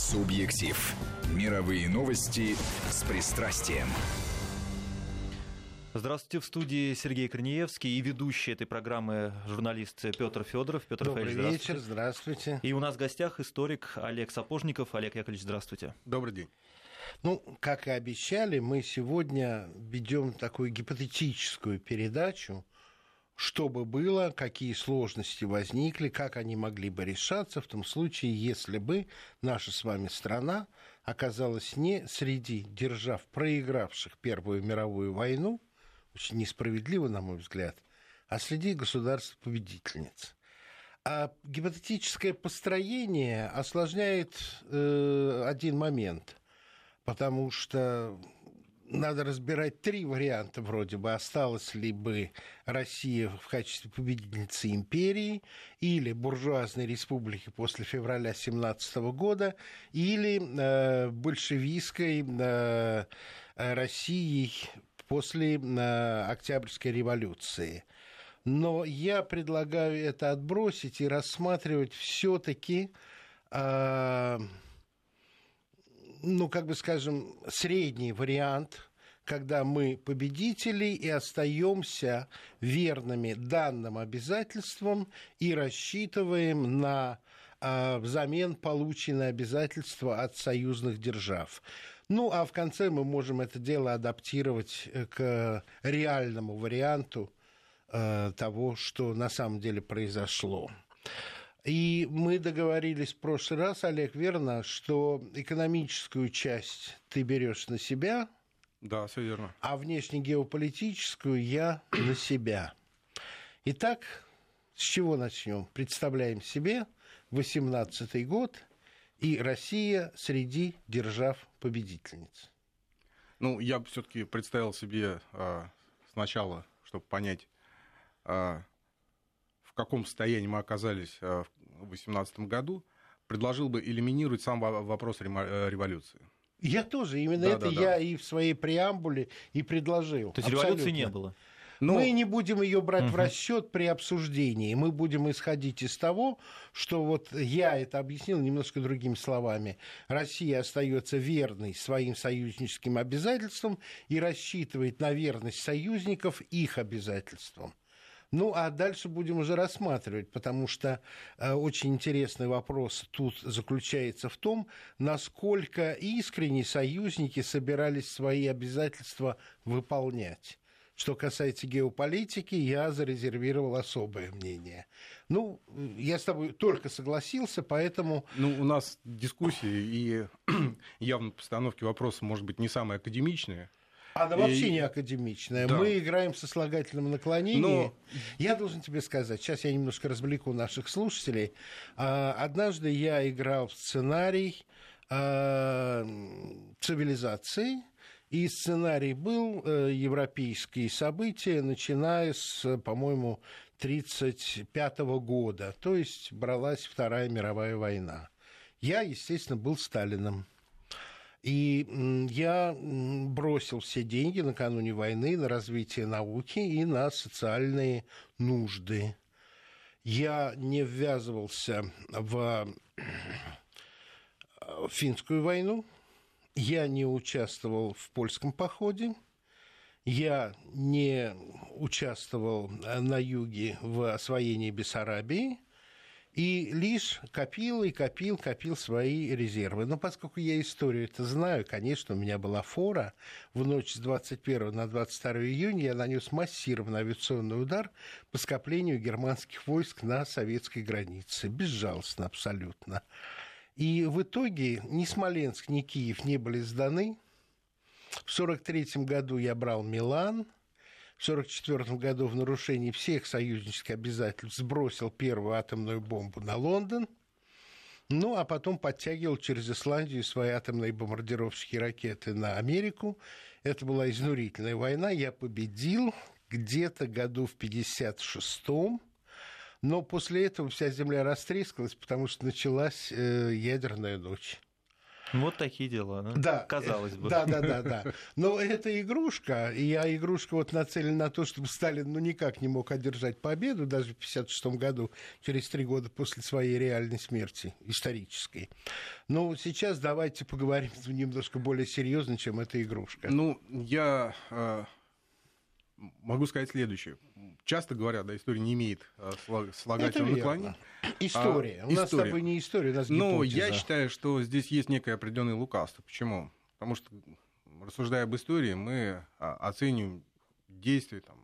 Субъектив. Мировые новости с пристрастием. Здравствуйте, в студии Сергей Корнеевский и ведущий этой программы журналист Петр Федоров. Петр Добрый Федорович, вечер, здравствуйте. И у нас в гостях историк Олег Сапожников. Олег Яковлевич, здравствуйте. Добрый день. Ну, как и обещали, мы сегодня ведем такую гипотетическую передачу что бы было, какие сложности возникли, как они могли бы решаться в том случае, если бы наша с вами страна оказалась не среди держав, проигравших Первую мировую войну, очень несправедливо, на мой взгляд, а среди государств-победительниц. А гипотетическое построение осложняет э, один момент, потому что надо разбирать три варианта вроде бы. Осталась ли бы Россия в качестве победительницы империи или буржуазной республики после февраля 17 года или э, большевистской э, Россией после э, Октябрьской революции. Но я предлагаю это отбросить и рассматривать все-таки э, ну, как бы скажем, средний вариант, когда мы победители и остаемся верными данным обязательствам и рассчитываем на а, взамен полученные обязательства от союзных держав. Ну, а в конце мы можем это дело адаптировать э, к реальному варианту э, того, что на самом деле произошло. И мы договорились в прошлый раз, Олег, верно, что экономическую часть ты берешь на себя. Да, все верно. А внешнегеополитическую я на себя. Итак, с чего начнем? Представляем себе 18 год и Россия среди держав-победительниц. Ну, я все-таки представил себе а, сначала, чтобы понять, в каком состоянии мы оказались э, в 2018 году, предложил бы элиминировать сам вопрос э, революции. Я тоже, именно да, это да, я да. и в своей преамбуле и предложил. То есть Абсолютно. революции не было? Но... Мы не будем ее брать угу. в расчет при обсуждении. Мы будем исходить из того, что вот я это объяснил немножко другими словами. Россия остается верной своим союзническим обязательствам и рассчитывает на верность союзников их обязательствам. Ну, а дальше будем уже рассматривать, потому что э, очень интересный вопрос тут заключается в том, насколько искренне союзники собирались свои обязательства выполнять. Что касается геополитики, я зарезервировал особое мнение. Ну, я с тобой только согласился, поэтому... Ну, у нас дискуссии и явно постановки вопроса, может быть, не самые академичные. Она и... вообще не академичная. Да. Мы играем со слагательным наклонением. Но... Я должен тебе сказать, сейчас я немножко развлеку наших слушателей. А, однажды я играл в сценарий а, цивилизации, и сценарий был э, европейские события, начиная с, по-моему, 1935 года. То есть бралась Вторая мировая война. Я, естественно, был Сталином. И я бросил все деньги накануне войны на развитие науки и на социальные нужды. Я не ввязывался в финскую войну, я не участвовал в польском походе, я не участвовал на юге в освоении Бессарабии – и лишь копил и копил, копил свои резервы. Но поскольку я историю это знаю, конечно, у меня была фора. В ночь с 21 на 22 июня я нанес массированный авиационный удар по скоплению германских войск на советской границе. Безжалостно абсолютно. И в итоге ни Смоленск, ни Киев не были сданы. В 1943 году я брал Милан – 1944 году в нарушении всех союзнических обязательств сбросил первую атомную бомбу на Лондон, ну, а потом подтягивал через Исландию свои атомные бомбардировщики ракеты на Америку. Это была изнурительная война. Я победил где-то году в 56-м. Но после этого вся земля растрескалась, потому что началась э, ядерная ночь. Вот такие дела, да? Да. Казалось бы. Да, да, да, да. Но это игрушка, и а игрушка вот нацелена на то, чтобы Сталин ну никак не мог одержать победу, даже в 1956 году, через три года после своей реальной смерти, исторической. Но сейчас давайте поговорим немножко более серьезно, чем эта игрушка. Ну, я э, могу сказать следующее. Часто говорят, да, история не имеет э, слагательного наклонения. История. А, у нас история. с тобой не история, у нас Но ну, я считаю, что здесь есть некое определенное лукавство. Почему? Потому что, рассуждая об истории, мы а, оцениваем действия там,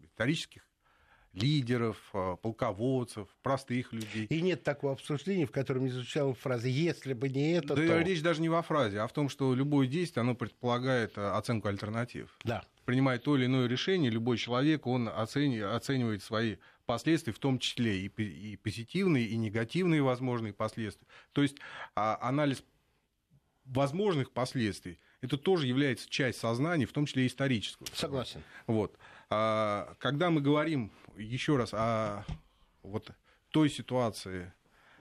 исторических лидеров, а, полководцев, простых людей. И нет такого обсуждения, в котором не звучала фраза «если бы не это, да то...» речь даже не во фразе, а в том, что любое действие, оно предполагает оценку альтернатив. Да принимает то или иное решение, любой человек, он оценивает свои последствия, в том числе и, и позитивные, и негативные возможные последствия. То есть а, анализ возможных последствий, это тоже является часть сознания, в том числе и исторического. Согласен. Вот. А, когда мы говорим еще раз о вот той ситуации,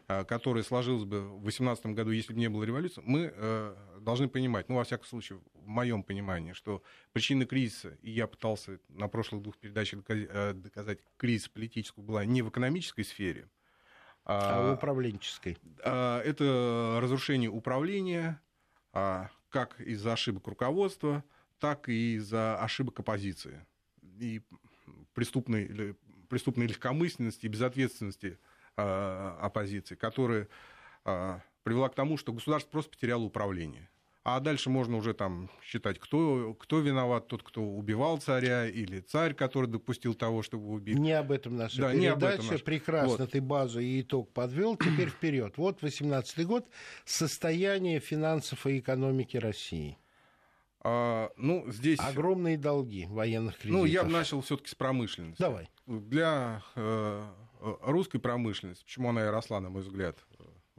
Э, которая сложилась бы в 2018 году, если бы не было революции, мы э, должны понимать, ну, во всяком случае, в моем понимании, что причина кризиса, и я пытался на прошлых двух передачах э, доказать, кризис политический была не в экономической сфере, а, а в управленческой. А, это разрушение управления, а, как из-за ошибок руководства, так и из-за ошибок оппозиции. И преступной, преступной легкомысленности и безответственности Э, оппозиции, которая э, привела к тому, что государство просто потеряло управление. А дальше можно уже там считать, кто, кто виноват, тот, кто убивал царя, или царь, который допустил того, чтобы убить. Не об этом наша да, передача. Не об этом наша. Прекрасно вот. ты базу и итог подвел. Теперь вперед. Вот 18 год. Состояние финансов и экономики России. А, ну, здесь... Огромные долги военных кредитов. Ну, я бы начал все-таки с промышленности. Давай. Для э, русской промышленности, почему она и росла, на мой взгляд,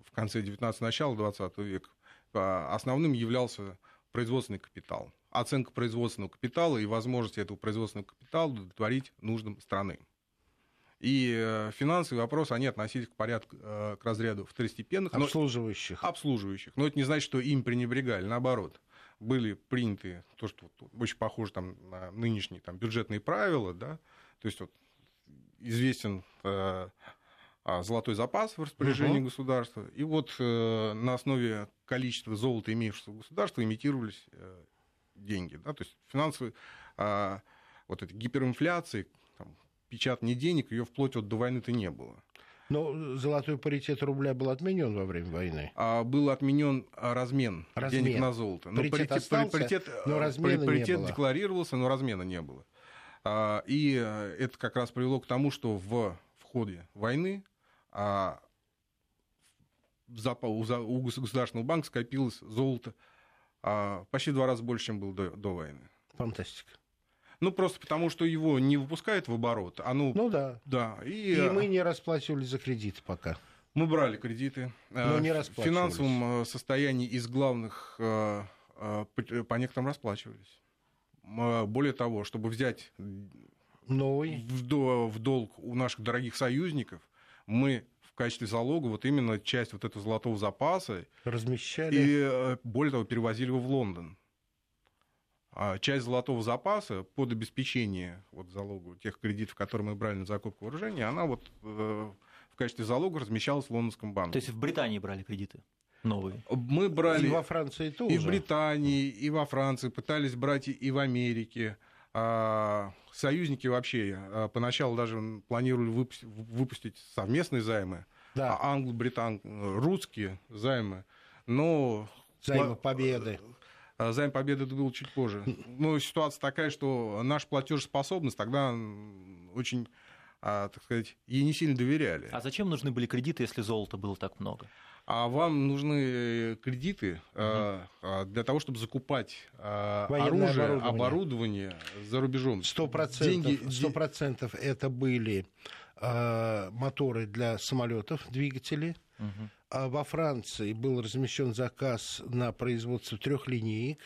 в конце 19 начала 20 века, основным являлся производственный капитал. Оценка производственного капитала и возможности этого производственного капитала удовлетворить нуждам страны. И э, финансовые вопросы, они относились к порядку, э, к разряду второстепенных. Обслуживающих. Но, обслуживающих. Но это не значит, что им пренебрегали. Наоборот, были приняты то, что очень похоже там, на нынешние там, бюджетные правила. Да? То есть вот, известен э, а, золотой запас в распоряжении угу. государства. И вот э, на основе количества золота, имеющегося в государстве, имитировались э, деньги. Да? То есть финансовые а, вот этой гиперинфляции, там, печатания денег, ее вплоть вот до войны-то не было. Но золотой паритет рубля был отменен во время войны. А был отменен размен, размен денег на золото. Но паритет, паритет, остался, паритет, но размена паритет не было. декларировался, но размена не было. А, и э, это как раз привело к тому, что в, в ходе войны а, у Государственного банка скопилось золото а, почти в два раза больше, чем было до, до войны. Фантастика. Ну, просто потому, что его не выпускают в оборот. А ну, ну да. да и, и мы не расплачивались за кредиты пока. Мы брали кредиты. Но не В финансовом э, состоянии из главных по некоторым расплачивались. Более того, чтобы взять Новый. В, долг у наших дорогих союзников, мы в качестве залога вот именно часть вот этого золотого запаса размещали и э, более того перевозили его в Лондон. А часть золотого запаса под обеспечение вот залогу тех кредитов, которые мы брали на закупку вооружения, она вот э, в качестве залога размещалась в лондонском банке. То есть в Британии брали кредиты? новые? Мы брали... И во Франции тоже. И в Британии, и во Франции, пытались брать и в Америке. А, союзники вообще а, поначалу даже планировали выпустить, выпустить совместные займы, да. англо-британ русские займы, но... Займы победы. А, займ победы был чуть позже. Ну, ситуация такая, что наша платежеспособность тогда очень, так сказать, ей не сильно доверяли. А зачем нужны были кредиты, если золота было так много? а вам нужны э, кредиты угу. для того, чтобы закупать Военное оружие, оборудование. оборудование за рубежом. Сто процентов это были моторы для самолетов, двигатели. Угу. А во Франции был размещен заказ на производство трех линеек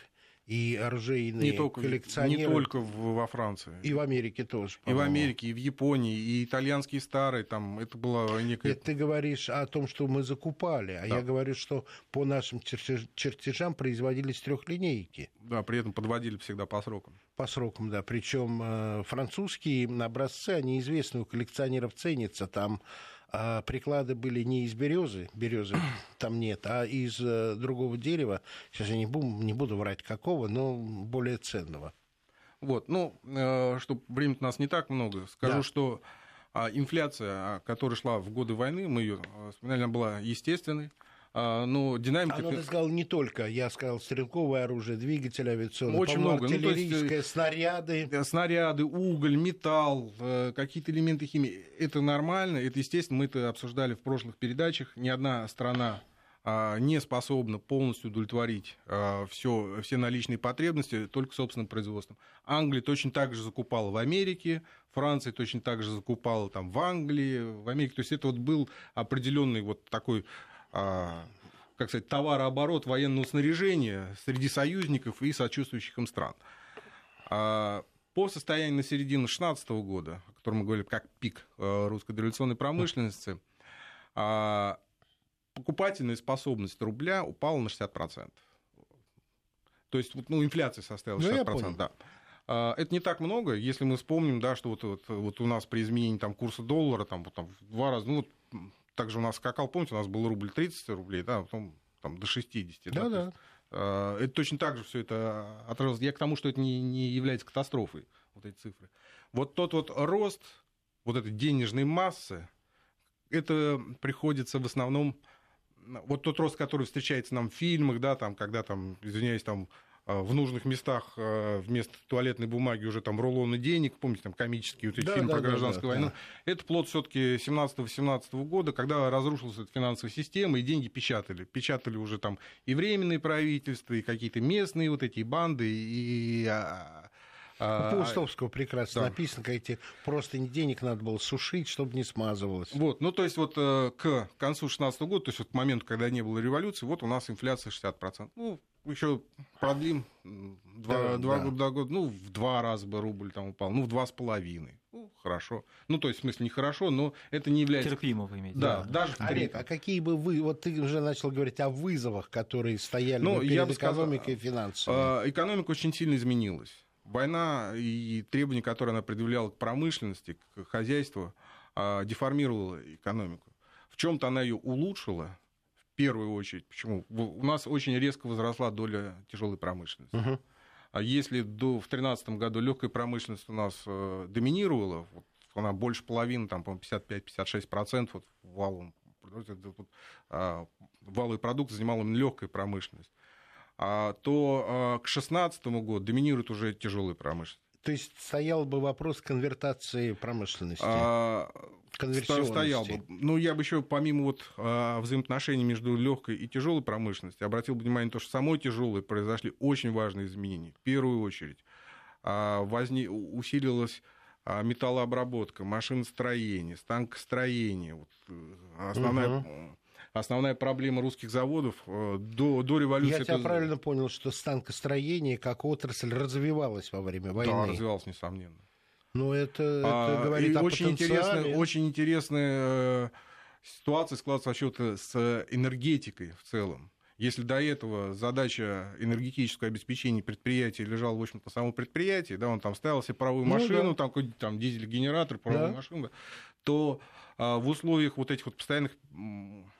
и оружейные не только, коллекционеры. Не только в, во Франции. И в Америке тоже. И в Америке, и в Японии, и итальянские старые, там это было некое... Это ты говоришь о том, что мы закупали, а Да. я говорю, что по нашим чертеж- чертежам производились трехлинейки. Да, при этом подводили всегда по срокам. По срокам, да. Причем э, французские образцы, они известны у коллекционеров ценятся. Там э, приклады были не из березы, березы там нет, а из э, другого дерева. Сейчас я не буду, не буду врать какого, но более ценного. Вот, ну, чтобы времени у нас не так много, скажу, Да. что а, инфляция, а, которая шла в годы войны, мы ее вспоминали, она была естественной, а, но динамика... А ну, ты сказал не только, я сказал, стрелковое оружие, двигатель авиационный, Очень много. Ну, то есть, артиллерийское, снаряды. Э, снаряды, уголь, металл, э, какие-то элементы химии. Это нормально, это естественно, мы это обсуждали в прошлых передачах. Ни одна страна а, не способна полностью удовлетворить все, все наличные потребности только собственным производством. Англия точно так же закупала в Америке, Франция точно так же закупала там, в Англии, в Америке. То есть это вот был определенный вот такой а, как сказать, товарооборот военного снаряжения среди союзников и сочувствующих им стран. А, По состоянию на середину 2016 года, о котором мы говорили как пик э, русской дореволюционной промышленности, а, покупательная способность рубля упала на 60%. То есть ну, инфляция составила Ну, я 60%. понял. да. А, Это не так много, если мы вспомним, да, что вот, вот, вот у нас при изменении там, курса доллара там, вот, там, в два раза, ну, вот, также у нас скакал, помните, у нас был рубль 30 рублей, да, а потом там, до 60. да, то Да-да. есть, а, Это точно так же все это отразилось. Я к тому, что это не, не является катастрофой, вот эти цифры. Вот тот вот рост вот этой денежной массы, это приходится в основном... Вот тот рост, который встречается нам в фильмах, да, там, когда там, извиняюсь, там в нужных местах а, вместо туалетной бумаги уже там рулоны денег, помните, там комические вот эти Да, фильмы да, про да, гражданскую да, войну. да. Это плод все-таки 17-18 года, когда разрушилась эта финансовая система, и деньги печатали. Печатали уже там и временные правительства, и какие-то местные вот эти банды, и... а, У а, Паустовского прекрасно да. написано, как эти просто денег надо было сушить, чтобы не смазывалось. Вот, ну то есть вот э, к концу 16 года, то есть вот к моменту, когда не было революции, вот у нас инфляция 60%. Ну, еще продлим два, Да, два да. года года, ну, в два раза бы рубль там упал, ну, в два с половиной. Ну, хорошо. Ну, то есть, в смысле, нехорошо, но это не является... Терпимо вы имеете. Да, виду. даже... Олег, а какие бы вы... Вот ты уже начал говорить о вызовах, которые стояли Ну, бы я перед бы сказал, экономикой и финансами. А, Экономика очень сильно изменилась. Война и требования, которые она предъявляла к промышленности, к хозяйству, а, деформировала экономику. В чем-то она ее улучшила, первую очередь. Почему? У нас очень резко возросла доля тяжелой промышленности. Мгм. А если до, в 2013 году легкая промышленность у нас э, доминировала, вот она больше половины, там, по-моему, 55-56% вот, в валовом продукте, это вот, а, валовый продукт занимала именно легкая промышленность, а, то а, к 2016 году доминирует уже тяжелая промышленность. То есть стоял бы вопрос конвертации промышленности. А, конверсионности. стоял бы. Ну, я бы еще помимо вот а, взаимоотношений между легкой и тяжелой промышленностью обратил бы внимание на то, что самой тяжелой произошли очень важные изменения. В первую очередь а, возни... усилилась а, металлообработка, машиностроение, станкостроение. Вот, э, основная, Мгм. Основная проблема русских заводов э, до, до революции... Я тебя это- правильно понял, что станкостроение как отрасль развивалось во время Да, войны. развивалось, несомненно. Ну, это, это А, говорит и о очень интересная, очень интересная э, ситуация складывается вообще э, с энергетикой в целом. Если до этого задача энергетического обеспечения предприятия лежала, в общем-то, само предприятие, да, он там ставил себе паровую Ну машину, да. там какой-нибудь там дизель-генератор, паровую Да. машину, да, то в условиях вот этих вот постоянных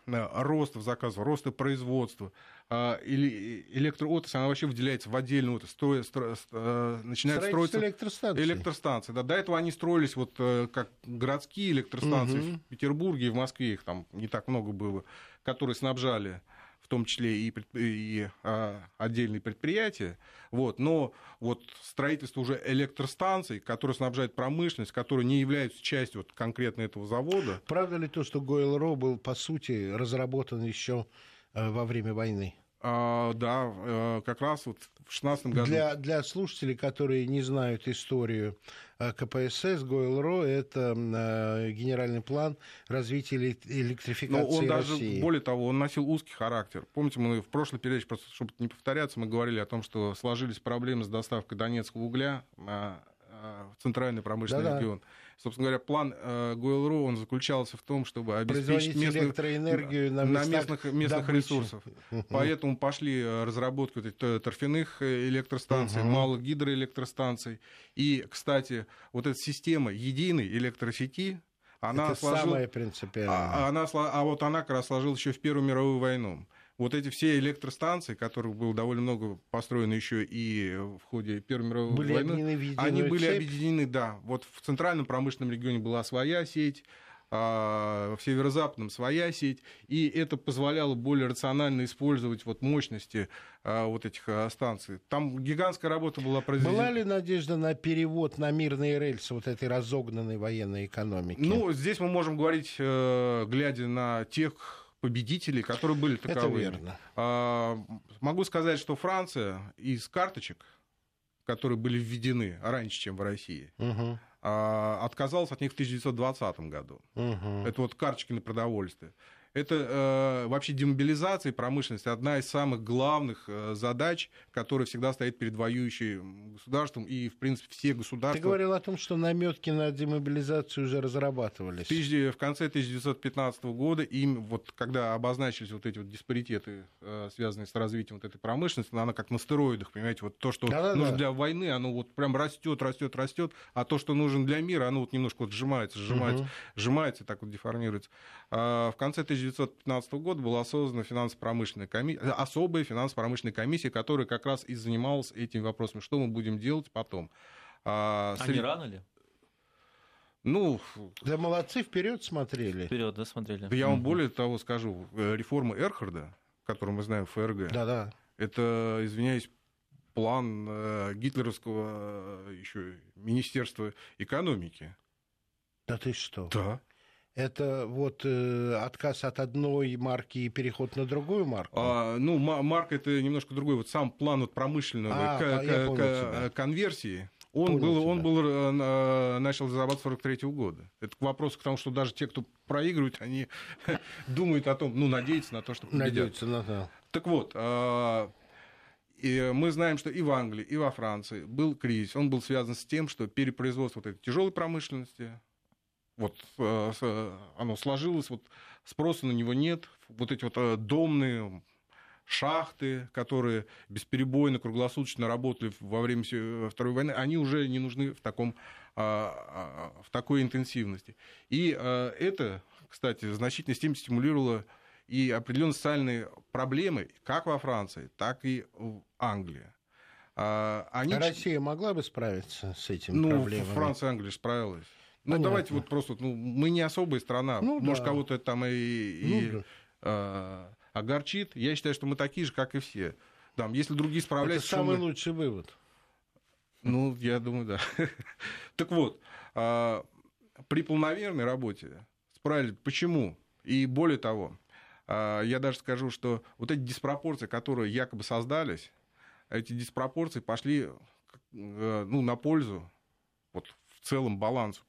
а, ростов заказов, роста производства, а, или электроотрасль, она вообще выделяется в отдельную отрасль, строя- стро- ст- э, начинает Строительство строиться электростанций. электростанции. Да, до этого они строились вот э, как городские электростанции Мгм. в Петербурге и в Москве, их там не так много было, которые снабжали том числе и, и, а, отдельные предприятия. Вот. Но вот строительство уже электростанций, которые снабжают промышленность, которые не являются частью вот конкретно этого завода, Правда ли то, что Гойл Ро был, по сути, разработан еще во время войны? А, да, э, как раз вот в 16 году. Для, для слушателей, которые не знают историю э, КПСС, ГОЭЛРО, это э, генеральный план развития электрификации Но он России. даже, более того, он носил узкий характер. Помните, мы в прошлой передаче, просто чтобы не повторяться, мы говорили о том, что сложились проблемы с доставкой донецкого угля в центральный промышленный Да-да. регион. Собственно говоря, план э, ГОЭЛРУ, он заключался в том, чтобы обеспечить местную, электроэнергию на, на местных, местных ресурсов. Поэтому пошли э, разработки вот торфяных э, электростанций, угу. малых гидроэлектростанций. И, кстати, вот эта система единой электросети, она Это сложила, самое принципиальное. А, она, а вот она как раз сложилась еще в Первую мировую войну вот эти все электростанции, которых было довольно много построено еще и в ходе Первой мировой были войны, они были цепь? объединены, да. Вот в центральном промышленном регионе была своя сеть, а, в северо-западном своя сеть, и это позволяло более рационально использовать вот мощности а, вот этих а, станций. Там гигантская работа была произведена. Была ли надежда на перевод на мирные рельсы вот этой разогнанной военной экономики? Ну, здесь мы можем говорить, э, глядя на тех победителей, которые были таковыми. Это верно. А, могу сказать, что Франция из карточек, которые были введены раньше, чем в России, угу. а, отказалась от них в 1920 году. Угу. Это вот карточки на продовольствие это э, вообще демобилизация промышленности одна из самых главных э, задач, которая всегда стоит перед воюющим государством и, в принципе, все государства. Ты говорил о том, что наметки на демобилизацию уже разрабатывались. В, в конце 1915 года, им, вот, когда обозначились вот эти вот диспаритеты, э, связанные с развитием вот этой промышленности, она как на стероидах, понимаете, вот то, что Да-да-да. нужно для войны, оно вот прям растет, растет, растет, а то, что нужно для мира, оно вот немножко вот сжимается, сжимается, угу. сжимается, так вот деформируется. А в конце 1915 года была создана финансово-промышленная комиссия, особая финансово-промышленная комиссия, которая как раз и занималась этими вопросами. Что мы будем делать потом? А, а сред... не рано ли? Ну, да молодцы, вперед смотрели. Вперед, да, смотрели. Да я вам более того скажу, э, реформа Эрхарда, которую мы знаем в ФРГ, да, да. это, извиняюсь, план э, гитлеровского э, еще Министерства экономики. Да ты что? Да. Это вот э, отказ от одной марки и переход на другую марку? А, ну, марка это немножко другой. Вот сам план вот промышленного а, к- к- конверсии. Он был, он был, э, начал разрабатываться 43 года. Это к вопросу к тому, что даже те, кто проигрывают, они думают о том, ну, надеются на то, что победят. Надеются на то. Так вот, а, и мы знаем, что и в Англии, и во Франции был кризис. Он был связан с тем, что перепроизводство вот этой тяжелой промышленности, вот э, э, оно сложилось, вот спроса на него нет, вот эти вот э, домные шахты, которые бесперебойно, круглосуточно работали во время Второй войны, они уже не нужны в, таком, а, а, в такой интенсивности. И это, кстати, в значительной степени стимулировало и определенные социальные проблемы как во Франции, так и в Англии. А, они... Россия могла бы справиться с этими ну, проблемами? Франция и Англия справилась. Ну, Понятно. давайте вот просто, ну, мы не особая страна. Ну, Может, да. кого-то там и, и ну, да. а, огорчит. Я считаю, что мы такие же, как и все. Там, если другие справляются... Это самый мы... лучший вывод. Ну, я думаю, да. так вот, а, при полноверной работе справились. Почему? И более того, а, я даже скажу, что вот эти диспропорции, которые якобы создались, эти диспропорции пошли э, ну, на пользу вот, в целом балансу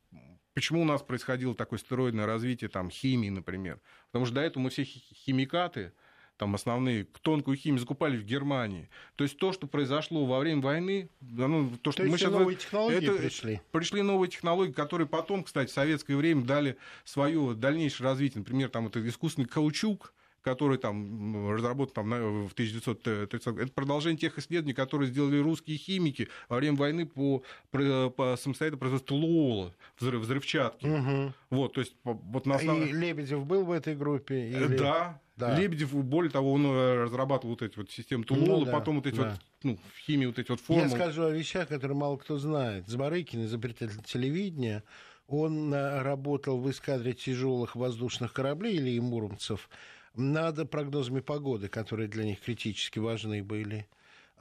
Почему у нас происходило такое стероидное развитие там, химии, например? Потому что до этого мы все химикаты, там основные, тонкую химию закупали в Германии. То есть то, что произошло во время войны, ну, то, что то мы сейчас... новые технологии это, пришли. Пришли новые технологии, которые потом, кстати, в советское время дали свое дальнейшее развитие. Например, там это искусственный каучук, который там разработан там, в 1930 Это продолжение тех исследований, которые сделали русские химики во время войны по, по самостоятельному производству луола, взрыв, взрывчатки. Угу. Вот, то есть, вот на основ... И Лебедев был в этой группе? Или... Да, да. Лебедев, более того, он э, разрабатывал вот эти вот системы Тулола, ну, да, потом вот эти да. вот, ну, в химии вот эти вот формулы. Я скажу о вещах, которые мало кто знает. Забарыкин, изобретатель телевидения, он э, работал в эскадре тяжелых воздушных кораблей или муромцев, над прогнозами погоды, которые для них критически важны были.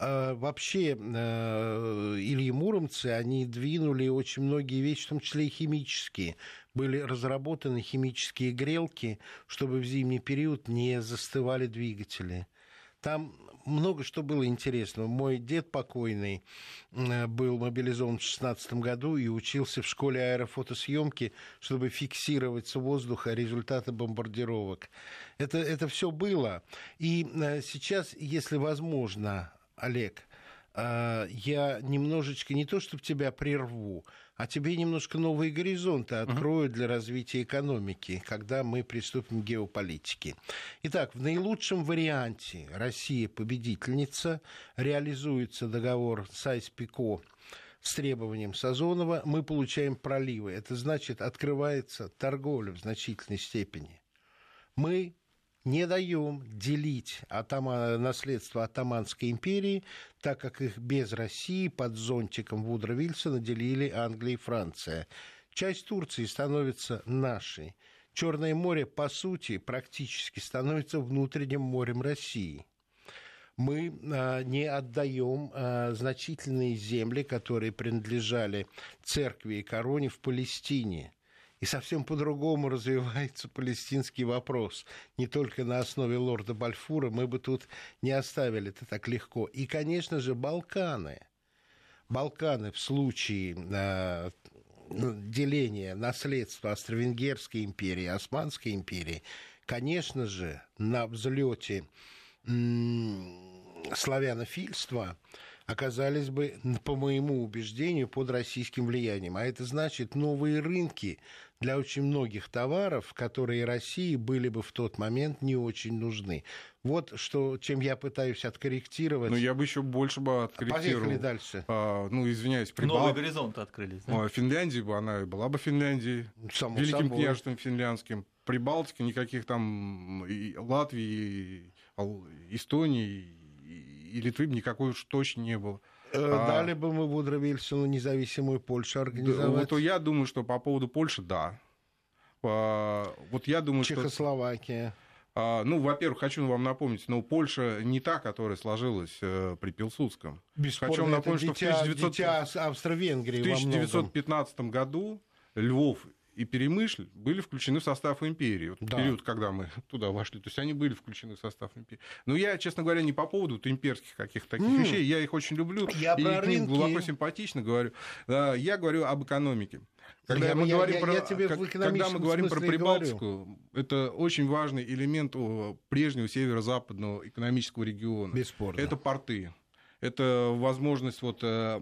А вообще, э, Ильи Муромцы, они двинули очень многие вещи, в том числе и химические. Были разработаны химические грелки, чтобы в зимний период не застывали двигатели. Там много что было интересного. Мой дед покойный э, был мобилизован в 16 году и учился в школе аэрофотосъемки, чтобы фиксировать с воздуха результаты бомбардировок. Это, это все было. И э, сейчас, если возможно, Олег, э, я немножечко не то, чтобы тебя прерву, а тебе немножко новые горизонты откроют для развития экономики, когда мы приступим к геополитике. Итак, в наилучшем варианте Россия победительница, реализуется договор Сайс-Пико с требованием Сазонова, мы получаем проливы. Это значит, открывается торговля в значительной степени. Мы не даем делить атама, наследство Атаманской империи, так как их без России под зонтиком Вудро Вильсона делили Англия и Франция. Часть Турции становится нашей. Черное море, по сути, практически становится внутренним морем России. Мы а, не отдаем а, значительные земли, которые принадлежали церкви и короне в Палестине – и совсем по-другому развивается палестинский вопрос. Не только на основе лорда Бальфура мы бы тут не оставили это так легко. И, конечно же, Балканы. Балканы в случае э, деления наследства Австро-Венгерской империи, Османской империи, конечно же, на взлете славянофильства оказались бы, по моему убеждению, под российским влиянием. А это значит новые рынки для очень многих товаров, которые России были бы в тот момент не очень нужны. Вот что, чем я пытаюсь откорректировать. Ну, я бы еще больше бы откорректировал. Поехали дальше. А, ну, извиняюсь, Прибал... Новые горизонты открылись, да? А, Финляндия бы, она была бы Финляндией, Само Великим собой. княжеством финляндским. Прибалтики никаких там и Латвии, и Эстонии и Литвы никакой уж точно не было. Э, а, Дали бы мы Вудро Вильсону независимую Польшу организовать? Вот я думаю, что по поводу Польши, да. А, вот я думаю, Чехословакия. Что... А, ну, во-первых, хочу вам напомнить, но Польша не та, которая сложилась э, при Пилсудском. Бесспорно, хочу вам напомнить, что дитя, в 1900... дитя Австро-Венгрии в 1915 году Львов и Перемышль были включены в состав империи. Вот да. период, когда мы туда вошли. То есть они были включены в состав империи. Но я, честно говоря, не по поводу вот, имперских каких-то таких mm. вещей. Я их очень люблю. Я и про рынки. глубоко симпатично говорю. Я говорю об экономике. Когда я, мы я, говорим я, про, я тебе как, когда мы говорим про Прибалтику, говорю. это очень важный элемент прежнего северо-западного экономического региона. Бесспорно. Это порты. Это возможность вот, э,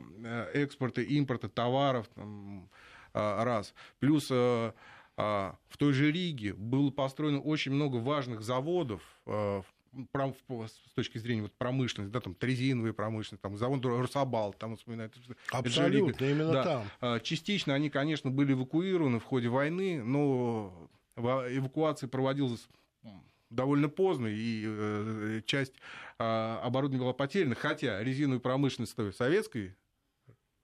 экспорта, импорта товаров, там, а, раз. Плюс а, а, в той же Риге было построено очень много важных заводов, с точки зрения вот промышленности, да, там резиновые промышленность, там завод Рособал, там вспоминают. Абсолютно, именно да. там. Частично они, конечно, были эвакуированы в ходе войны, но эвакуация проводилась довольно поздно, и э, часть оборудования была потеряна, хотя резиновую промышленность советской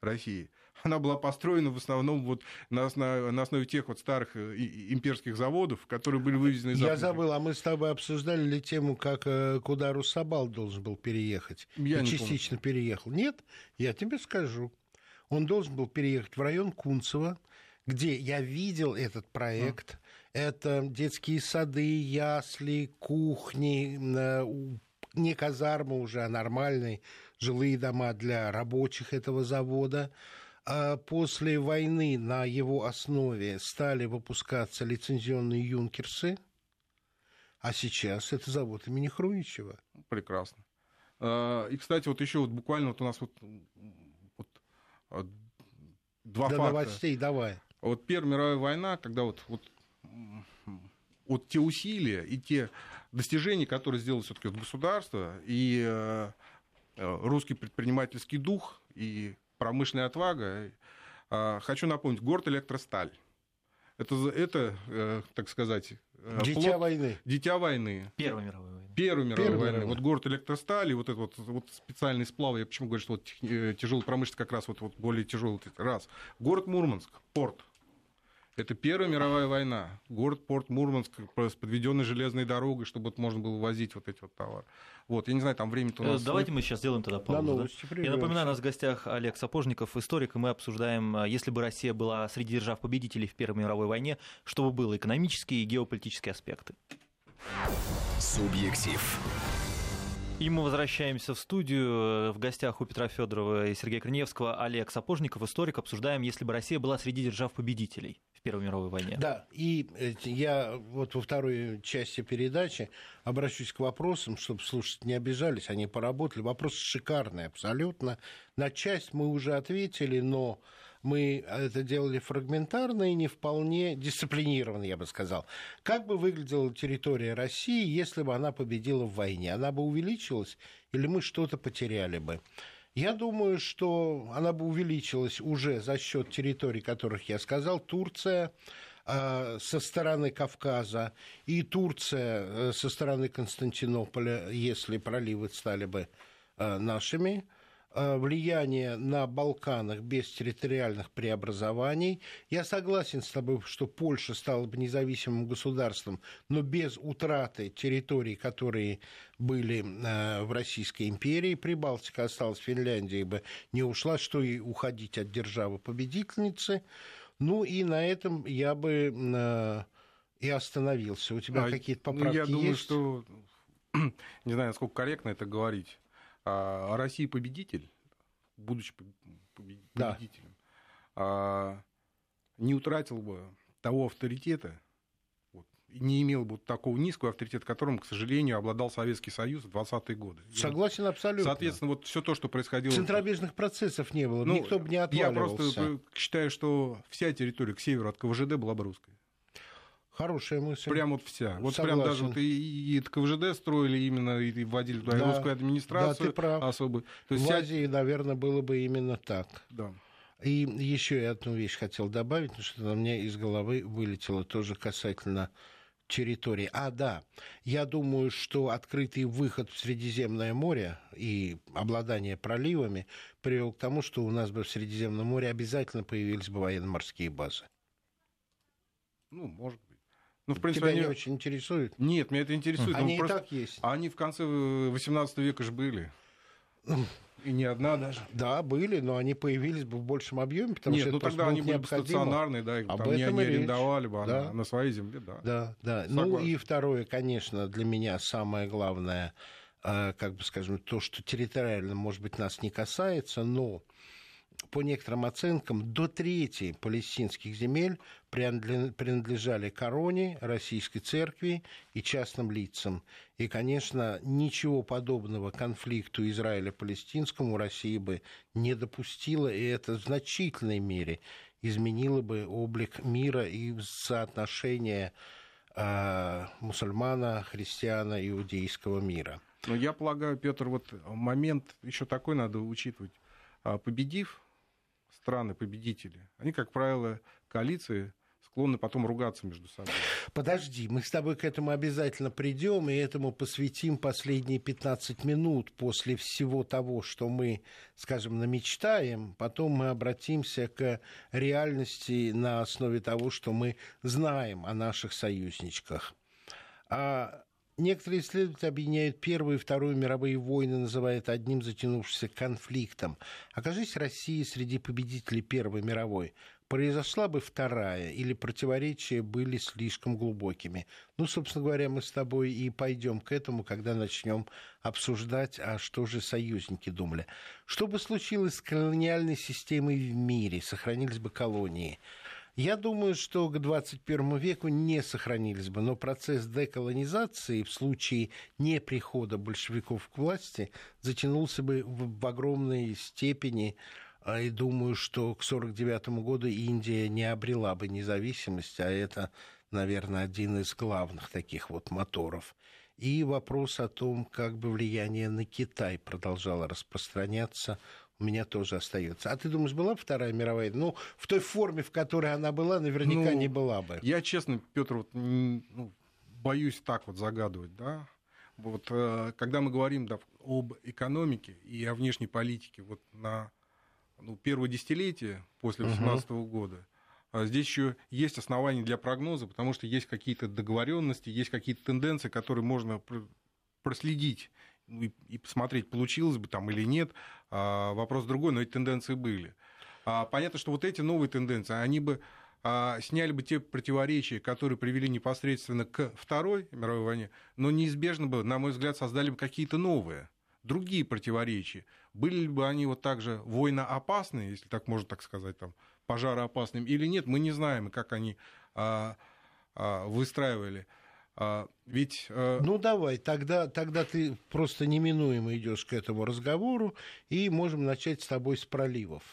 России – она была построена в основном вот на, основе, на основе тех вот старых э, имперских заводов, которые были вывезены из Я забыл, а мы с тобой обсуждали ли тему, как, э, куда Руссобал должен был переехать? Я и частично помню. переехал. Нет, я тебе скажу. Он должен был переехать в район Кунцево, где я видел этот проект. А. Это детские сады, ясли, кухни, э, не казармы уже, а нормальные жилые дома для рабочих этого завода. А после войны на его основе стали выпускаться лицензионные юнкерсы, а сейчас это завод имени Хруничева. Прекрасно. А, и, кстати, вот еще вот буквально вот у нас вот, вот а, два До факта. новостей давай. Вот Первая мировая война, когда вот, вот, вот те усилия и те достижения, которые сделало все-таки вот государство, и э, русский предпринимательский дух, и промышленная отвага. А, хочу напомнить, город Электросталь. Это, это э, так сказать... Э, Дитя плод... войны. Дитя войны. Первой мировой войны. Первой мировой Первой войны. Вот город Электросталь, и вот этот вот, вот специальный сплав, я почему говорю, что вот э, тяжелая промышленность как раз вот, вот более тяжелый. Раз. Город Мурманск, порт. Это Первая мировая война. Город-порт Мурманск с подведенной железной дорогой, чтобы вот можно было возить вот эти вот товары. Вот, я не знаю, там время-то у нас... Э, давайте мы сейчас сделаем тогда паузу. Да, я напоминаю, у нас в гостях Олег Сапожников, историк, и мы обсуждаем, э, если бы Россия была среди держав-победителей в Первой мировой войне, что бы было экономические и геополитические аспекты. Субъектив. И мы возвращаемся в студию. В гостях у Петра Федорова и Сергея Корнеевского Олег Сапожников, историк. Обсуждаем, если бы Россия была среди держав-победителей Первой мировой войне. Да, и э, я вот во второй части передачи обращусь к вопросам, чтобы слушать не обижались, они поработали. Вопрос шикарный абсолютно. На часть мы уже ответили, но мы это делали фрагментарно и не вполне дисциплинированно, я бы сказал. Как бы выглядела территория России, если бы она победила в войне? Она бы увеличилась или мы что-то потеряли бы? Я думаю, что она бы увеличилась уже за счет территорий, которых я сказал. Турция э, со стороны Кавказа и Турция э, со стороны Константинополя, если проливы стали бы э, нашими. Э, влияние на Балканах без территориальных преобразований. Я согласен с тобой, что Польша стала бы независимым государством, но без утраты территорий, которые были э, в Российской империи. Прибалтика осталась, Финляндия бы не ушла, что и уходить от державы-победительницы. Ну и на этом я бы э, и остановился. У тебя а, какие-то ну, поправки я есть? Я думаю, что не знаю, насколько корректно это говорить. А Россия победитель, будучи победителем, да. не утратил бы того авторитета, не имел бы такого низкого авторитета, которым, к сожалению, обладал Советский Союз в 20-е годы. Согласен абсолютно. Соответственно, вот все то, что происходило... Центробежных процессов не было, ну, никто бы не отваливался. Я просто считаю, что вся территория к северу от КВЖД была бы русской. Хорошая мысль. Прям вот вся. Вот Согласен. прям даже вот и, и КВЖД строили именно, и вводили туда да, русскую администрацию да, ты прав. особую. То есть в Азии, вся... наверное, было бы именно так. Да. И еще я одну вещь хотел добавить, потому что у меня из головы вылетело тоже касательно территории. А, да, я думаю, что открытый выход в Средиземное море и обладание проливами привел к тому, что у нас бы в Средиземном море обязательно появились бы военно-морские базы. Ну, может быть. Ну, в принципе, Тебя они... не очень интересуют? Нет, меня это интересует. Они просто... и так есть. Они в конце 18 века же были. И не одна даже. Да, были, но они появились бы в большем объеме, потому Нет, что ну тогда они были бы стационарные, да, их Об там не они арендовали бы да. на, на своей земле, да. Да, да. Согласен. Ну и второе, конечно, для меня самое главное, э, как бы скажем, то, что территориально, может быть, нас не касается, но по некоторым оценкам, до трети палестинских земель принадлежали короне, российской церкви и частным лицам. И, конечно, ничего подобного конфликту Израиля-палестинскому Россия бы не допустила, и это в значительной мере изменило бы облик мира и соотношение э, мусульмана, христиана, иудейского мира. Но я полагаю, Петр, вот момент еще такой надо учитывать. А, победив страны-победители, они, как правило, коалиции склонны потом ругаться между собой. Подожди, мы с тобой к этому обязательно придем и этому посвятим последние 15 минут после всего того, что мы, скажем, намечтаем. Потом мы обратимся к реальности на основе того, что мы знаем о наших союзничках. А Некоторые исследователи объединяют Первую и Вторую мировые войны, называют одним затянувшимся конфликтом. Окажись Россия среди победителей Первой мировой, произошла бы вторая, или противоречия были слишком глубокими. Ну, собственно говоря, мы с тобой и пойдем к этому, когда начнем обсуждать, а что же союзники думали. Что бы случилось с колониальной системой в мире, сохранились бы колонии – я думаю, что к 21 веку не сохранились бы, но процесс деколонизации в случае неприхода большевиков к власти затянулся бы в, в огромной степени а, и думаю, что к 1949 году Индия не обрела бы независимость, а это, наверное, один из главных таких вот моторов. И вопрос о том, как бы влияние на Китай продолжало распространяться, у меня тоже остается. А ты думаешь, была бы Вторая мировая? Ну, в той форме, в которой она была, наверняка ну, не была бы. Я, честно, Петр, вот, ну, боюсь так вот загадывать, да. Вот, э, когда мы говорим да, об экономике и о внешней политике вот на ну, первое десятилетие после 18 -го года, а здесь еще есть основания для прогноза, потому что есть какие-то договоренности, есть какие-то тенденции, которые можно проследить и, и посмотреть, получилось бы там или нет. А, вопрос другой, но эти тенденции были. А, понятно, что вот эти новые тенденции, они бы а, сняли бы те противоречия, которые привели непосредственно к Второй мировой войне, но неизбежно бы, на мой взгляд, создали бы какие-то новые, другие противоречия. Были бы они вот так же войноопасные, если так можно так сказать, там, пожароопасными или нет, мы не знаем, как они а, а, выстраивали. А, ведь... А... Ну давай, тогда, тогда ты просто неминуемо идешь к этому разговору, и можем начать с тобой с проливов.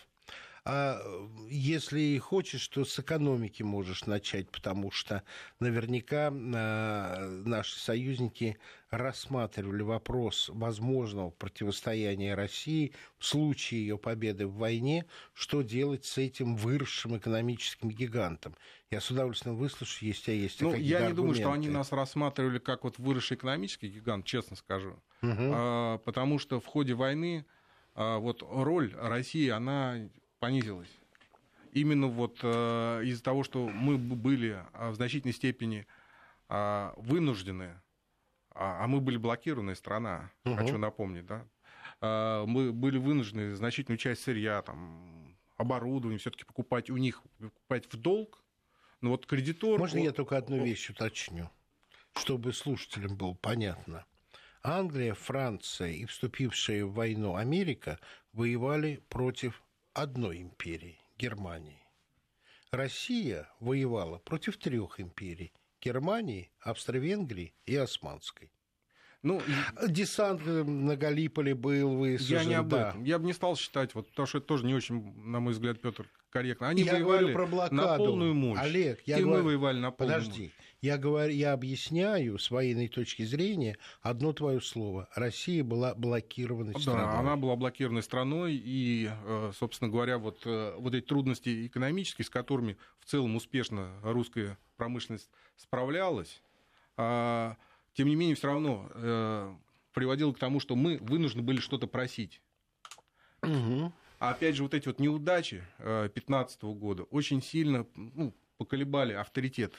А если хочешь, то с экономики можешь начать, потому что наверняка а, наши союзники рассматривали вопрос возможного противостояния России в случае ее победы в войне, что делать с этим выросшим экономическим гигантом. Я с удовольствием выслушаю, если есть ну, Я не думаю, что они нас рассматривали как вот выросший экономический гигант, честно скажу. Угу. А, потому что в ходе войны а, вот роль России, она понизилась. Именно вот э, из-за того, что мы были в значительной степени э, вынуждены, а, а мы были блокированная страна, угу. хочу напомнить, да, э, мы были вынуждены значительную часть сырья, там, оборудование все-таки покупать у них, покупать в долг. Но вот кредитор... Можно вот, я только одну вещь уточню, чтобы слушателям было понятно? Англия, Франция и вступившая в войну Америка воевали против одной империи – Германии. Россия воевала против трех империй – Германии, Австро-Венгрии и Османской. Ну, Десант на Галиполе был высажен. Я не об да. этом. Я бы не стал считать, вот, потому что это тоже не очень, на мой взгляд, Петр, корректно. Они я воевали про блокаду. на полную мощь. Олег, я и говорю... мы воевали на полную Подожди. мощь. Я, говорю, я объясняю с военной точки зрения одно твое слово. Россия была блокированной да, страной. Да, она была блокированной страной, и, э, собственно говоря, вот, э, вот эти трудности экономические, с которыми в целом успешно русская промышленность справлялась, а, тем не менее, все равно э, приводило к тому, что мы вынуждены были что-то просить. Угу. А опять же, вот эти вот неудачи 2015 года очень сильно ну, поколебали авторитет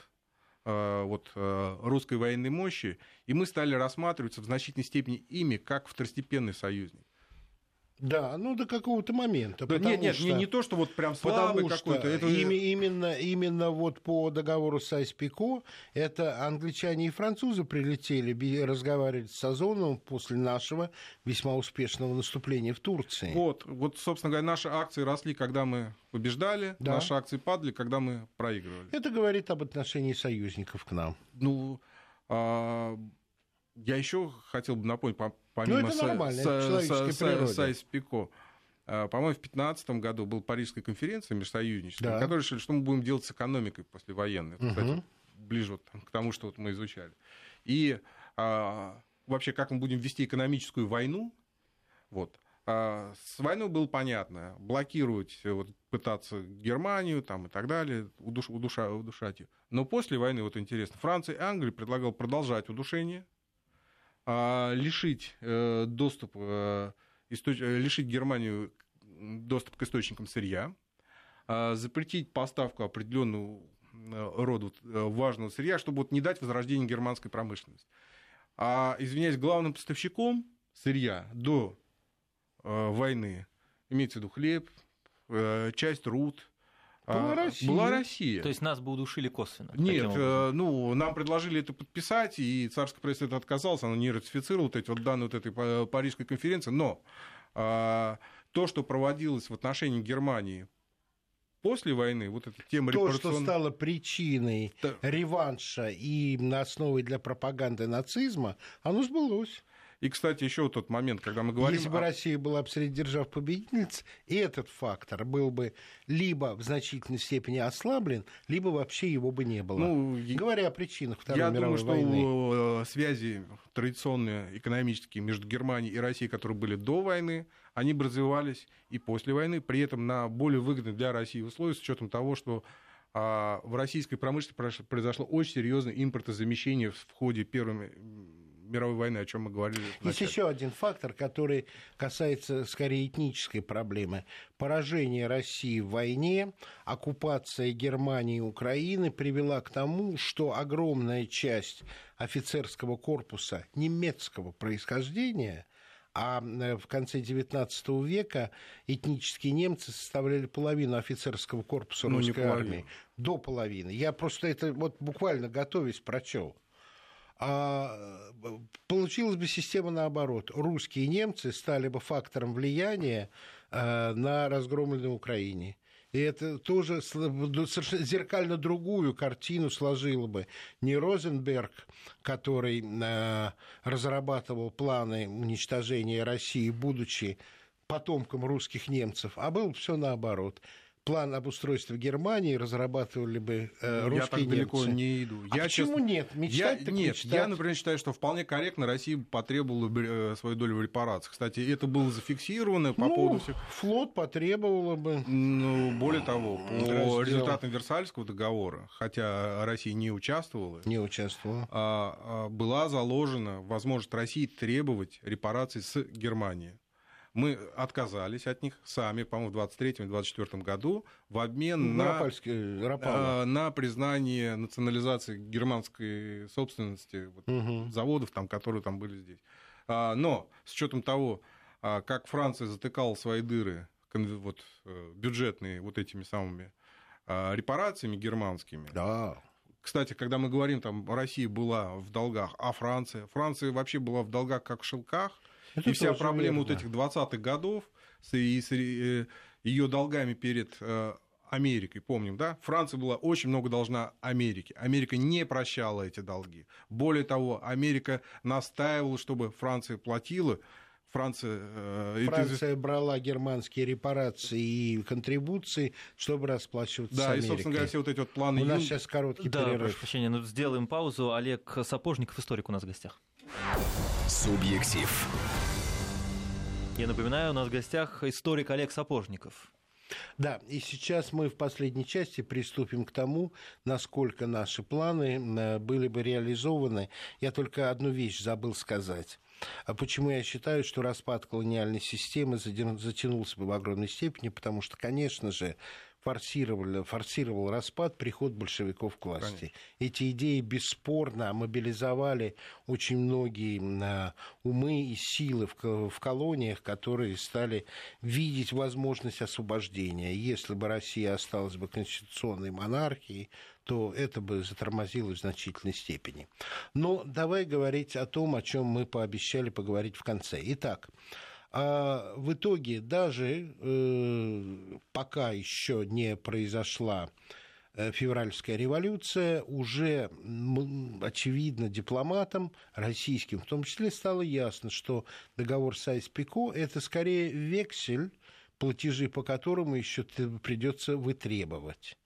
вот, э, русской военной мощи, и мы стали рассматриваться в значительной степени ими как второстепенный союзник. Да, ну до какого-то момента. Да, нет, нет, что, не, не то, что вот прям слабый какой-то. Это... Именно, именно вот по договору с Айспико это англичане и французы прилетели разговаривать с Озоновым после нашего весьма успешного наступления в Турции. Вот, вот, собственно говоря, наши акции росли, когда мы побеждали, да. наши акции падали, когда мы проигрывали. Это говорит об отношении союзников к нам. Ну, а я еще хотел бы напомнить, помимо ну, это Сайс-Пико, а, по-моему, в 2015 году была Парижская конференция межсоюзническая, да. которая решили, что мы будем делать с экономикой послевоенной. Это, угу. кстати, ближе вот к тому, что вот мы изучали. И а, вообще, как мы будем вести экономическую войну, вот, а, с войной было понятно. Блокировать, вот, пытаться Германию там, и так далее, удуш, удуша, удушать ее. Но после войны, вот интересно, Франция и Англия предлагал продолжать удушение, а, лишить э, доступ, э, э, лишить Германию доступ к источникам сырья, а, запретить поставку определенного рода важного сырья, чтобы вот не дать возрождения германской промышленности. А, извиняюсь, главным поставщиком сырья до войны, имеется в виду хлеб, часть руд, была Россия. Была Россия. То есть нас бы удушили косвенно. Нет, э, ну, нам предложили это подписать, и царское правительство это отказалось, оно не ратифицировало вот эти вот данные вот этой Парижской конференции, но а, то, что проводилось в отношении Германии после войны, вот эта тема То, что стало причиной да. реванша и основой для пропаганды нацизма, оно сбылось. И, кстати, еще тот момент, когда мы говорим... Если бы Россия была бы среди держав победительниц, этот фактор был бы либо в значительной степени ослаблен, либо вообще его бы не было. Ну, Говоря о причинах Второй я мировой думаю, войны. что э, связи традиционные экономические между Германией и Россией, которые были до войны, они бы развивались и после войны, при этом на более выгодных для России условиях, с учетом того, что а, в российской промышленности произошло очень серьезное импортозамещение в ходе Первой мировой войны, о чем мы говорили. Есть еще один фактор, который касается скорее этнической проблемы. Поражение России в войне, оккупация Германии и Украины привела к тому, что огромная часть офицерского корпуса немецкого происхождения А э, в конце XIX века этнические немцы составляли половину офицерского корпуса ну, русской армии. До половины. Я просто это вот буквально готовясь прочел. А получилась бы система наоборот. Русские немцы стали бы фактором влияния э, на разгромленной Украине. И это тоже совершенно зеркально другую картину сложило бы. Не Розенберг, который э, разрабатывал планы уничтожения России, будучи потомком русских немцев, а был все наоборот план обустройства Германии разрабатывали бы э, русские Я так немцы. далеко не иду. А я, почему честно, нет? Мечтать я, так нет, мечтать. я, например, считаю, что вполне корректно Россия потребовала бы э, свою долю в репарациях. Кстати, это было зафиксировано по ну, поводу всех... флот потребовала бы. Ну, более того, по Раздел. результатам Версальского договора, хотя Россия не участвовала, не участвовала, а, а, была заложена возможность России требовать репараций с Германии. Мы отказались от них сами, по-моему, в 23-24 году в обмен ну, на, э, на признание национализации германской собственности вот, угу. заводов, там, которые там были здесь. А, но с учетом того, а, как Франция затыкала свои дыры вот, э, бюджетные вот этими самыми а, репарациями германскими, да. Кстати, когда мы говорим, там, Россия была в долгах, а Франция? Франция вообще была в долгах, как в шелках. Это и вся проблема верно. вот этих 20-х годов с, и, с э, ее долгами перед э, Америкой, помним, да? Франция была очень много должна Америке. Америка не прощала эти долги. Более того, Америка настаивала, чтобы Франция платила. Франция, э, Франция это... брала германские репарации и контрибуции, чтобы расплачиваться да, с Америкой. Да, и, собственно говоря, все вот эти вот планы... У нас сейчас короткий да, перерыв. прошу прощения, ну, сделаем паузу. Олег Сапожников, историк у нас в гостях. Субъектив. Я напоминаю, у нас в гостях историк Олег Сапожников. Да, и сейчас мы в последней части приступим к тому, насколько наши планы э, были бы реализованы. Я только одну вещь забыл сказать. А почему я считаю, что распад колониальной системы затянулся бы в огромной степени? Потому что, конечно же, форсировал, форсировал распад, приход большевиков к власти. Конечно. Эти идеи бесспорно мобилизовали очень многие а, умы и силы в, в колониях, которые стали видеть возможность освобождения. Если бы Россия осталась бы конституционной монархией, то это бы затормозило в значительной степени. Но давай говорить о том, о чем мы пообещали поговорить в конце. Итак, а в итоге даже э, пока еще не произошла э, февральская революция, уже очевидно дипломатам, российским в том числе, стало ясно, что договор Сайс-Пико – это скорее вексель, платежи по которому еще придется вытребовать.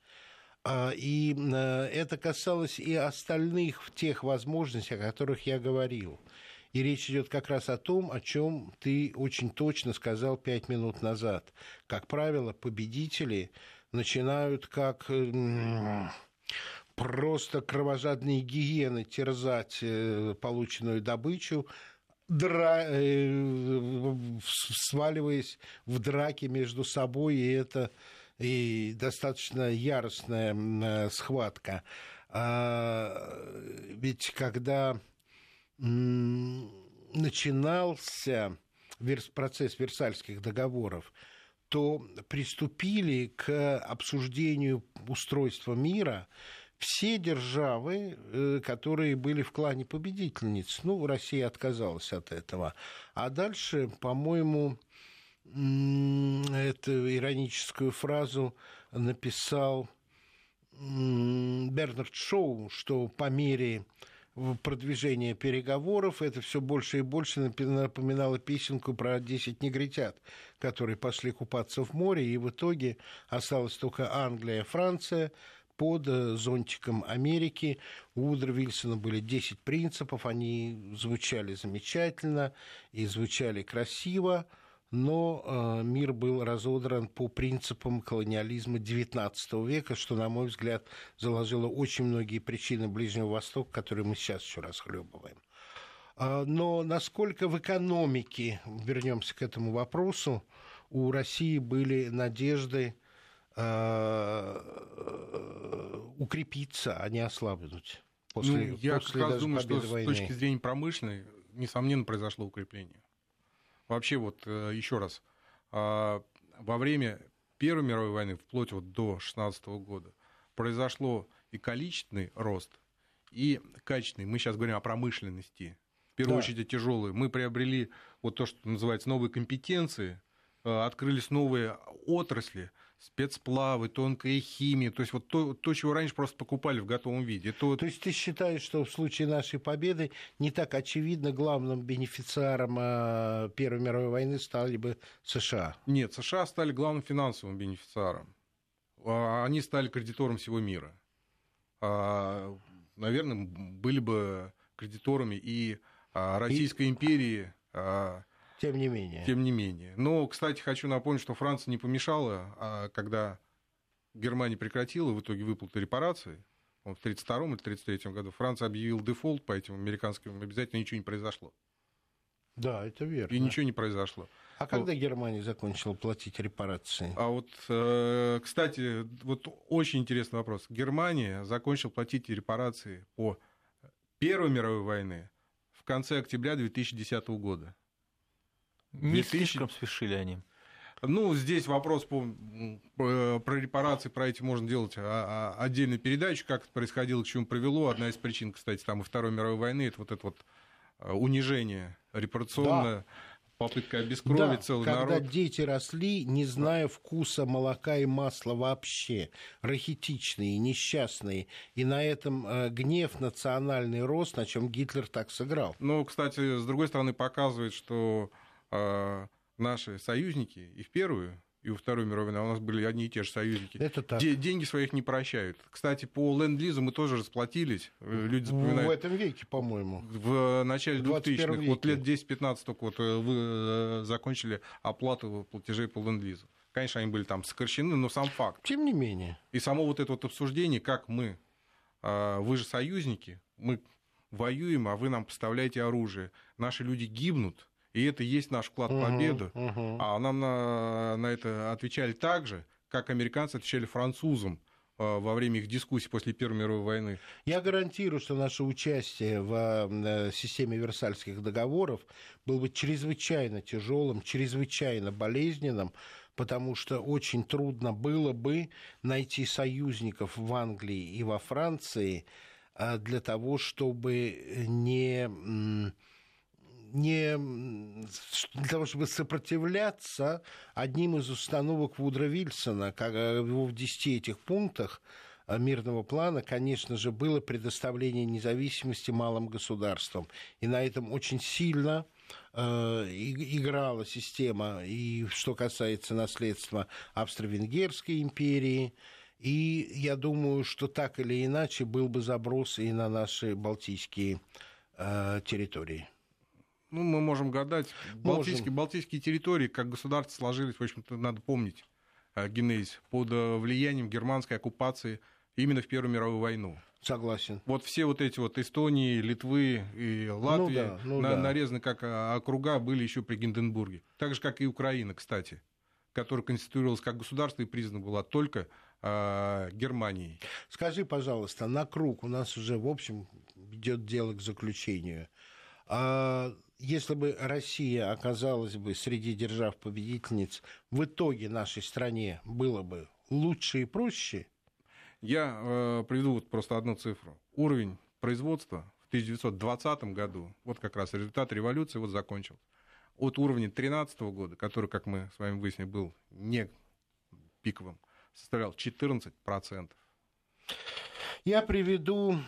А, и э, это касалось и остальных тех возможностей, о которых я говорил – и речь идет как раз о том, о чем ты очень точно сказал пять минут назад. Как правило, победители начинают как просто кровожадные гиены терзать э, полученную добычу, дра... Э, сваливаясь в драки между собой, и это и достаточно яростная э, схватка. А, ведь когда начинался процесс Версальских договоров, то приступили к обсуждению устройства мира все державы, э, которые были в клане победительниц. Ну, Россия отказалась от этого. А дальше, по-моему, эту ироническую фразу написал Бернард Шоу, что по мере продвижения переговоров. Это все больше и больше напоминало песенку про 10 негритят, которые пошли купаться в море, и в итоге осталась только Англия, Франция, под э, зонтиком Америки. У Удра Вильсона были 10 принципов, они звучали замечательно и звучали красиво, но э, мир был разодран по принципам колониализма XIX века, что, на мой взгляд, заложило очень многие причины Ближнего Востока, которые мы сейчас еще расхлебываем. А, но насколько в экономике, вернемся к этому вопросу, у России были надежды э, укрепиться, а не ослабнуть? После, ну, я после как раз думаю, что войны. с точки зрения промышленной, несомненно, произошло укрепление вообще вот еще раз, а, во время Первой мировой войны, вплоть вот до 16 года, произошло и количественный рост, и качественный. Мы сейчас говорим о промышленности, в первую да. очередь тяжелые. Мы приобрели вот то, что называется новые компетенции, открылись новые отрасли, спецплавы, тонкая химия, то есть вот то, то, чего раньше просто покупали в готовом виде. То... то есть ты считаешь, что в случае нашей победы не так очевидно главным бенефициаром а, Первой мировой войны стали бы США? Нет, США стали главным финансовым бенефициаром. А, они стали кредитором всего мира. А, наверное, были бы кредиторами и Российской и... империи, тем не менее. Тем не менее. Но, кстати, хочу напомнить, что Франция не помешала, а когда Германия прекратила в итоге выплаты репарации, в 1932 или 1933 году Франция объявила дефолт по этим американским обязательно, ничего не произошло. Да, это верно. И ничего не произошло. А вот. когда Германия закончила платить репарации? А вот, э, кстати, вот очень интересный вопрос. Германия закончила платить репарации по Первой мировой войне в конце октября 2010 года. Не 2000... слишком спешили они. Ну, здесь вопрос по, про репарации, про эти можно делать а, а, отдельную передачу, как это происходило, к чему привело. Одна из причин, кстати, там и Второй мировой войны, это вот это вот а, унижение репарационное, да. попытка обескровить да, целый когда народ. Когда дети росли, не зная вкуса молока и масла вообще, рахитичные, несчастные, и на этом э, гнев национальный рост, на чем Гитлер так сыграл. Ну, кстати, с другой стороны, показывает, что наши союзники и в Первую, и во Вторую мировую войну у нас были одни и те же союзники. Это так. Де- деньги своих не прощают. Кстати, по ленд-лизу мы тоже расплатились. Э, люди запоминают. В этом веке, по-моему. В начале 2000-х. Вот лет 10-15 только вот э, вы э, закончили оплату платежей по ленд-лизу. Конечно, они были там сокращены, но сам факт. Тем не менее. И само вот это вот обсуждение, как мы, а, вы же союзники, мы воюем, а вы нам поставляете оружие. Наши люди гибнут, и это и есть наш вклад в победу. Uh-huh, uh-huh. А нам на, на это отвечали так же, как американцы отвечали французам э, во время их дискуссий после Первой мировой войны. Я гарантирую, что наше участие в э, системе Версальских договоров было бы чрезвычайно тяжелым, чрезвычайно болезненным, потому что очень трудно было бы найти союзников в Англии и во Франции э, для того, чтобы не не для того, чтобы сопротивляться одним из установок Вудра Вильсона, как э, его в десяти этих пунктах э, мирного плана, конечно же, было предоставление независимости малым государствам. И на этом очень сильно э, играла система, и что касается наследства Австро-Венгерской империи, и я думаю, что так или иначе был бы заброс и на наши балтийские э, территории. Ну, мы можем гадать. Балтийские, Балтийские территории, как государства сложились, в общем-то, надо помнить э, генезис, под э, влиянием германской оккупации именно в Первую мировую войну. Согласен. Вот все вот эти вот Эстонии, Литвы и Латвии ну да, ну на, да. нарезаны как э, округа были еще при Гинденбурге. Так же, как и Украина, кстати, которая конституировалась как государство и признана была только э, Германией. Скажи, пожалуйста, на круг у нас уже, в общем, идет дело к заключению. А если бы Россия оказалась бы среди держав-победительниц, в итоге нашей стране было бы лучше и проще? Я э, приведу вот просто одну цифру. Уровень производства в 1920 году, вот как раз результат революции вот закончил. От уровня 2013 года, который, как мы с вами выяснили, был не пиковым, составлял 14%. Я приведу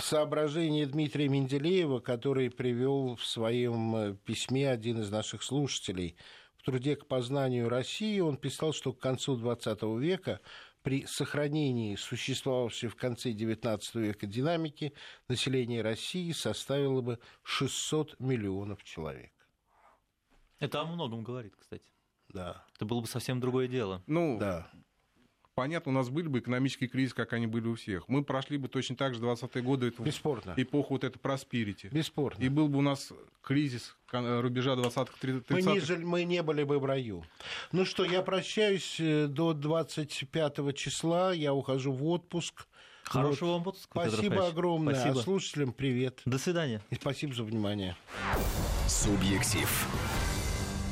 соображение Дмитрия Менделеева, который привел в своем э, письме один из наших слушателей. В труде к познанию России он писал, что к концу XX века при сохранении существовавшей в конце XIX века динамики население России составило бы 600 миллионов человек. Это о многом говорит, кстати. Да. Это было бы совсем другое дело. Ну, да понятно, у нас были бы экономические кризисы, как они были у всех. Мы прошли бы точно так же 20-е годы эту Бесспорно. эпоху вот этой проспирити. Бесспорно. И был бы у нас кризис рубежа 20-х, 30-х. Мы не, мы не были бы в раю. Ну что, я прощаюсь э, до 25 числа, я ухожу в отпуск. Хорошего вот. вам отпуска. Спасибо огромное. Спасибо. А слушателям привет. До свидания. И спасибо за внимание. Субъектив.